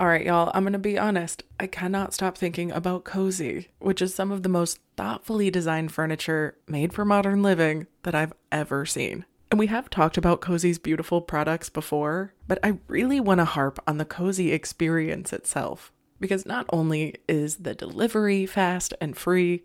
All right, y'all, I'm going to be honest. I cannot stop thinking about Cozey, which is some of the most thoughtfully designed furniture made for modern living that I've ever seen. And we have talked about Cozey's beautiful products before, but I really want to harp on the Cozey experience itself. Because not only is the delivery fast and free,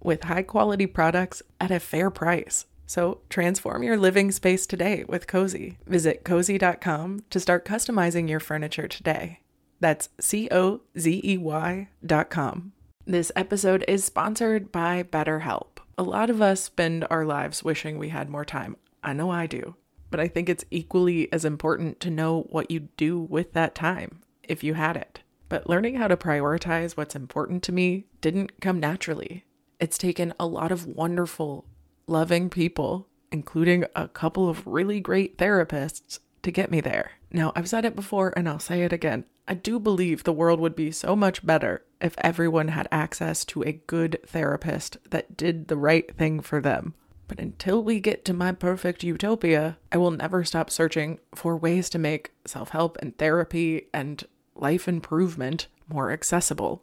with high quality products at a fair price. So transform your living space today with Cozey. Visit cozey.com to start customizing your furniture today. That's C O Z E Y dot com. This episode is sponsored by BetterHelp. A lot of us spend our lives wishing we had more time. I know I do. But I think it's equally as important to know what you'd do with that time if you had it. But learning how to prioritize what's important to me didn't come naturally. It's taken a lot of wonderful, loving people, including a couple of really great therapists, to get me there. Now, I've said it before and I'll say it again. I do believe the world would be so much better if everyone had access to a good therapist that did the right thing for them. But until we get to my perfect utopia, I will never stop searching for ways to make self help and therapy and life improvement more accessible.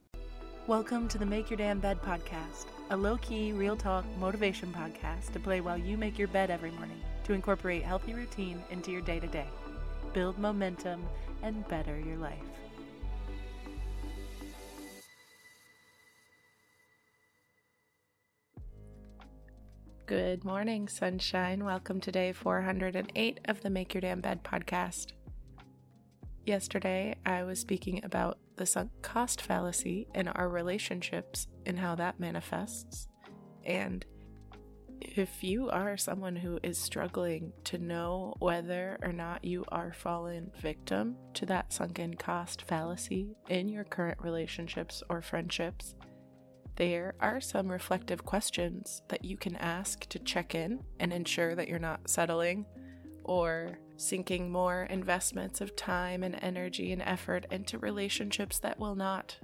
Welcome to the Make Your Damn Bed podcast, a low key, real talk motivation podcast to play while you make your bed every morning to incorporate healthy routine into your day to day, build momentum, and better your life. Good morning, sunshine. Welcome to day 408 of the Make Your Damn Bed podcast. Yesterday, I was speaking about the sunk cost fallacy in our relationships and how that manifests. And if you are someone who is struggling to know whether or not you are fallen victim to that sunken cost fallacy in your current relationships or friendships, there are some reflective questions that you can ask to check in and ensure that you're not settling or sinking more investments of time and energy and effort into relationships that will not,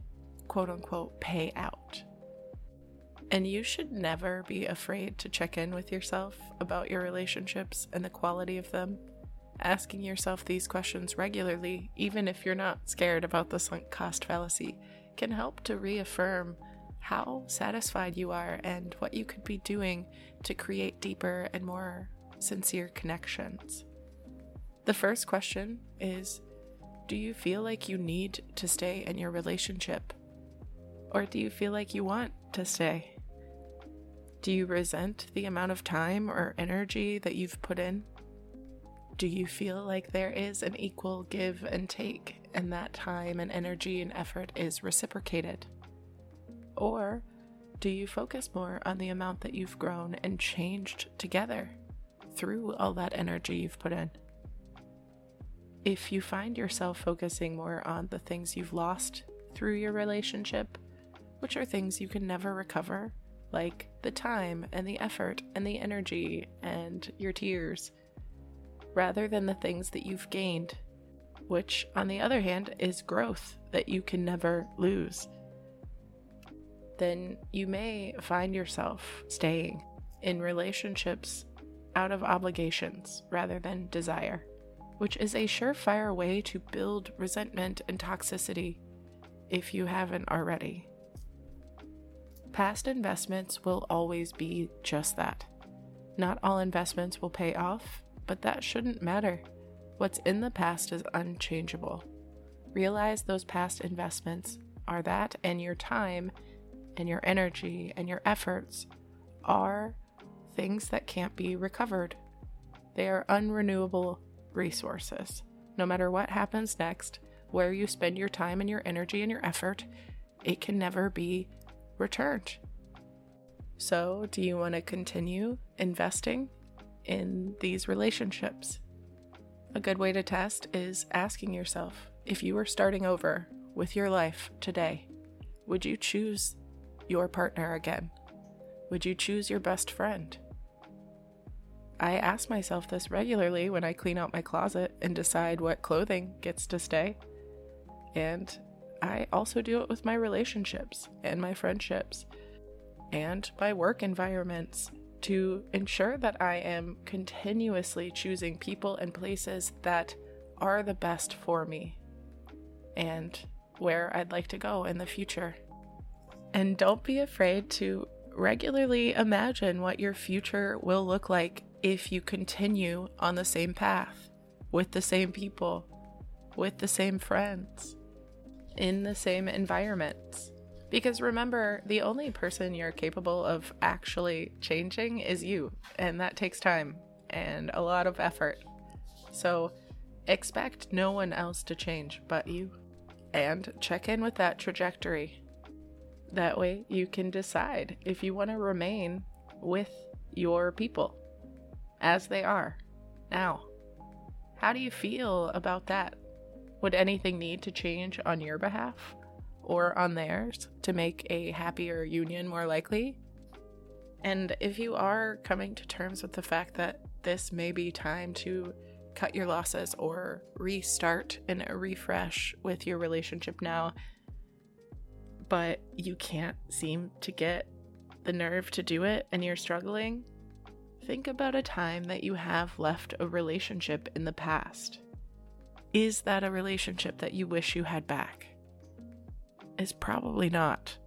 quote unquote, pay out. And you should never be afraid to check in with yourself about your relationships and the quality of them. Asking yourself these questions regularly, even if you're not scared about the sunk cost fallacy, can help to reaffirm how satisfied you are and what you could be doing to create deeper and more sincere connections. The first question is Do you feel like you need to stay in your relationship? Or do you feel like you want to stay? Do you resent the amount of time or energy that you've put in? Do you feel like there is an equal give and take, and that time and energy and effort is reciprocated? Or do you focus more on the amount that you've grown and changed together through all that energy you've put in? If you find yourself focusing more on the things you've lost through your relationship, which are things you can never recover, like the time and the effort and the energy and your tears, rather than the things that you've gained, which, on the other hand, is growth that you can never lose. then you may find yourself staying in relationships out of obligations rather than desire, which is a surefire way to build resentment and toxicity if you haven't already. Past investments will always be just that. Not all investments will pay off, but that shouldn't matter. What's in the past is unchangeable. Realize those past investments are that, and your time, and your energy, and your efforts are things that can't be recovered. They are unrenewable resources. No matter what happens next, where you spend your time and your energy and your effort, it can never be returned. So, do you want to continue investing in these relationships? A good way to test is asking yourself if you were starting over with your life today, would you choose your partner again? Would you choose your best friend? I ask myself this regularly when I clean out my closet and decide what clothing gets to stay. And I also do it with my relationships and my friendships and my work environments to ensure that I am continuously choosing people and places that are the best for me and where I'd like to go in the future. And don't be afraid to regularly imagine what your future will look like if you continue on the same path, with the same people, with the same friends, in the same environments. Because remember, the only person you're capable of actually changing is you, and that takes time and a lot of effort. So expect no one else to change but you, and check in with that trajectory. That way, you can decide if you want to remain with your people as they are now. How do you feel about that? Would anything need to change on your behalf or on theirs to make a happier union more likely? And if you are coming to terms with the fact that this may be time to cut your losses or restart and refresh with your relationship now, but you can't seem to get the nerve to do it and you're struggling, think about a time that you have left a relationship in the past. Is that a relationship that you wish you had back? Is probably not.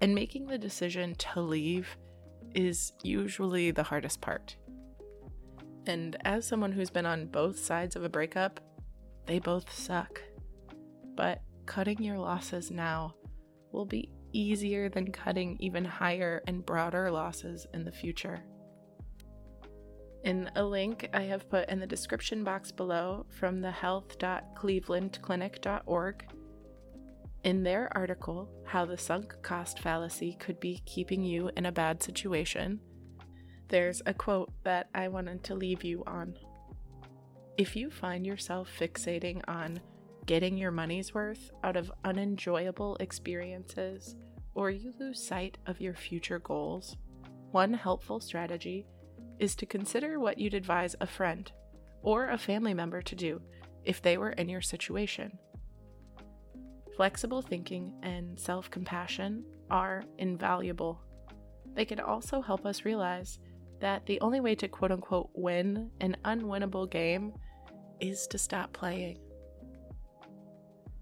And making the decision to leave is usually the hardest part. And as someone who's been on both sides of a breakup, they both suck. But cutting your losses now will be easier than cutting even higher and broader losses in the future. In a link I have put in the description box below from the health.clevelandclinic.org, in their article, How the Sunk Cost Fallacy Could Be Keeping You in a Bad Situation, there's a quote that I wanted to leave you on. If you find yourself fixating on getting your money's worth out of unenjoyable experiences, or you lose sight of your future goals, one helpful strategy is to consider what you'd advise a friend or a family member to do if they were in your situation. Flexible thinking and self compassion are invaluable. They can also help us realize that the only way to quote unquote win an unwinnable game is to stop playing.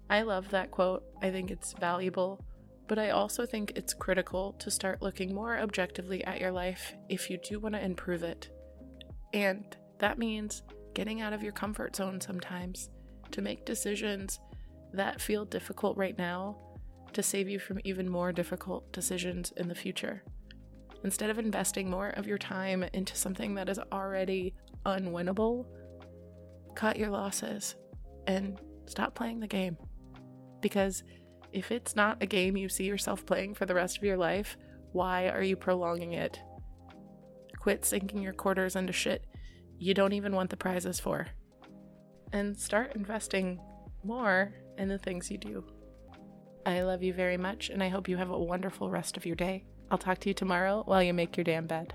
I love that quote. I think it's valuable but I also think it's critical to start looking more objectively at your life if you do want to improve it. And that means getting out of your comfort zone sometimes to make decisions that feel difficult right now to save you from even more difficult decisions in the future. Instead of investing more of your time into something that is already unwinnable, cut your losses and stop playing the game. Because if it's not a game you see yourself playing for the rest of your life, why are you prolonging it? Quit sinking your quarters into shit you don't even want the prizes for. And start investing more in the things you do. I love you very much, and I hope you have a wonderful rest of your day. I'll talk to you tomorrow while you make your damn bed.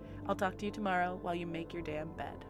I'll talk to you tomorrow while you make your damn bed.